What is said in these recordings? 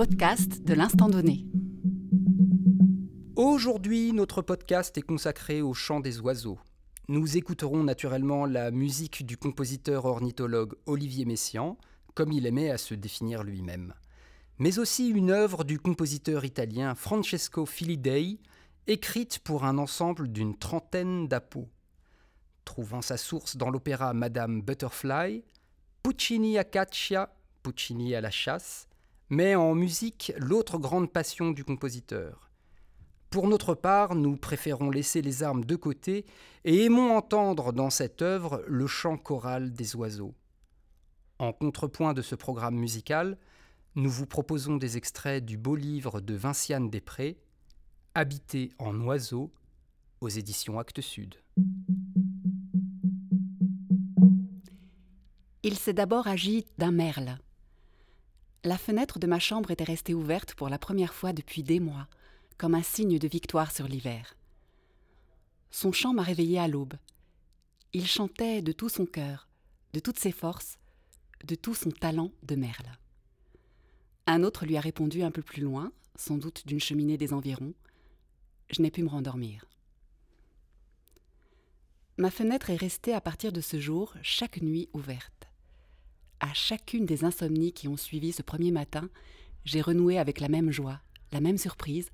podcast de l'instant donné. Aujourd'hui, notre podcast est consacré au chant des oiseaux. Nous écouterons naturellement la musique du compositeur ornithologue Olivier Messiaen, comme il aimait à se définir lui-même, mais aussi une œuvre du compositeur italien Francesco Filidei, écrite pour un ensemble d'une trentaine d'apos. Trouvant sa source dans l'opéra Madame Butterfly, Puccini a caccia, Puccini à la chasse, met en musique l'autre grande passion du compositeur. Pour notre part, nous préférons laisser les armes de côté et aimons entendre dans cette œuvre le chant choral des oiseaux. En contrepoint de ce programme musical, nous vous proposons des extraits du beau livre de Vinciane Després, Habité en oiseaux, aux éditions Actes Sud. Il s'est d'abord agi d'un merle. La fenêtre de ma chambre était restée ouverte pour la première fois depuis des mois, comme un signe de victoire sur l'hiver. Son chant m'a réveillée à l'aube. Il chantait de tout son cœur, de toutes ses forces, de tout son talent de merle. Un autre lui a répondu un peu plus loin, sans doute d'une cheminée des environs. Je n'ai pu me rendormir. Ma fenêtre est restée à partir de ce jour chaque nuit ouverte à chacune des insomnies qui ont suivi ce premier matin, j'ai renoué avec la même joie, la même surprise,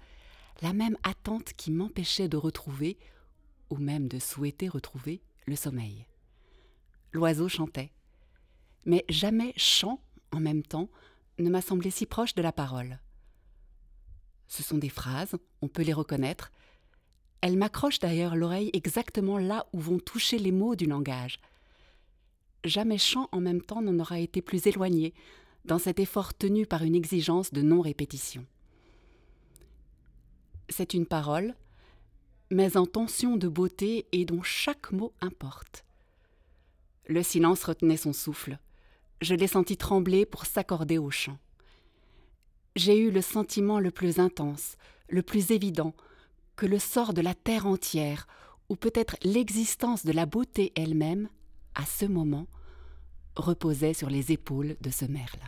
la même attente qui m'empêchait de retrouver, ou même de souhaiter retrouver, le sommeil. L'oiseau chantait, mais jamais chant en même temps ne m'a semblé si proche de la parole. Ce sont des phrases, on peut les reconnaître. Elles m'accrochent d'ailleurs l'oreille exactement là où vont toucher les mots du langage – jamais chant en même temps n'en aura été plus éloigné dans cet effort tenu par une exigence de non-répétition. C'est une parole, mais en tension de beauté et dont chaque mot importe. Le silence retenait son souffle. Je l'ai senti trembler pour s'accorder au chant. J'ai eu le sentiment le plus intense, le plus évident, que le sort de la terre entière, ou peut-être l'existence de la beauté elle-même, à ce moment, reposait sur les épaules de ce merle.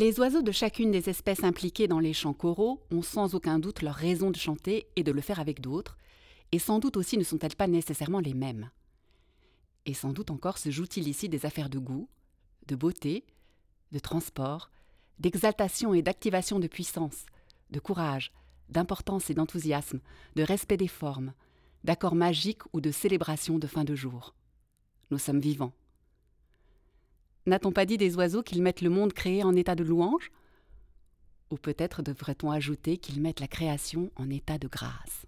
Les oiseaux de chacune des espèces impliquées dans les chants choraux ont sans aucun doute leur raison de chanter et de le faire avec d'autres, et sans doute aussi ne sont-elles pas nécessairement les mêmes. Et sans doute encore se joue-t-il ici des affaires de goût, de beauté, de transport, d'exaltation et d'activation de puissance, de courage, d'importance et d'enthousiasme, de respect des formes, d'accord magique ou de célébration de fin de jour. Nous sommes vivants. N'a-t-on pas dit des oiseaux qu'ils mettent le monde créé en état de louange? Ou peut-être devrait-on ajouter qu'ils mettent la création en état de grâce?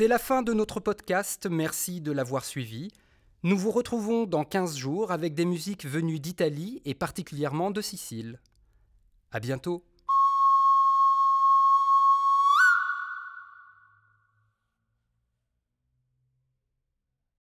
C'est la fin de notre podcast, merci de l'avoir suivi. Nous vous retrouvons dans 15 jours avec des musiques venues d'Italie et particulièrement de Sicile. À bientôt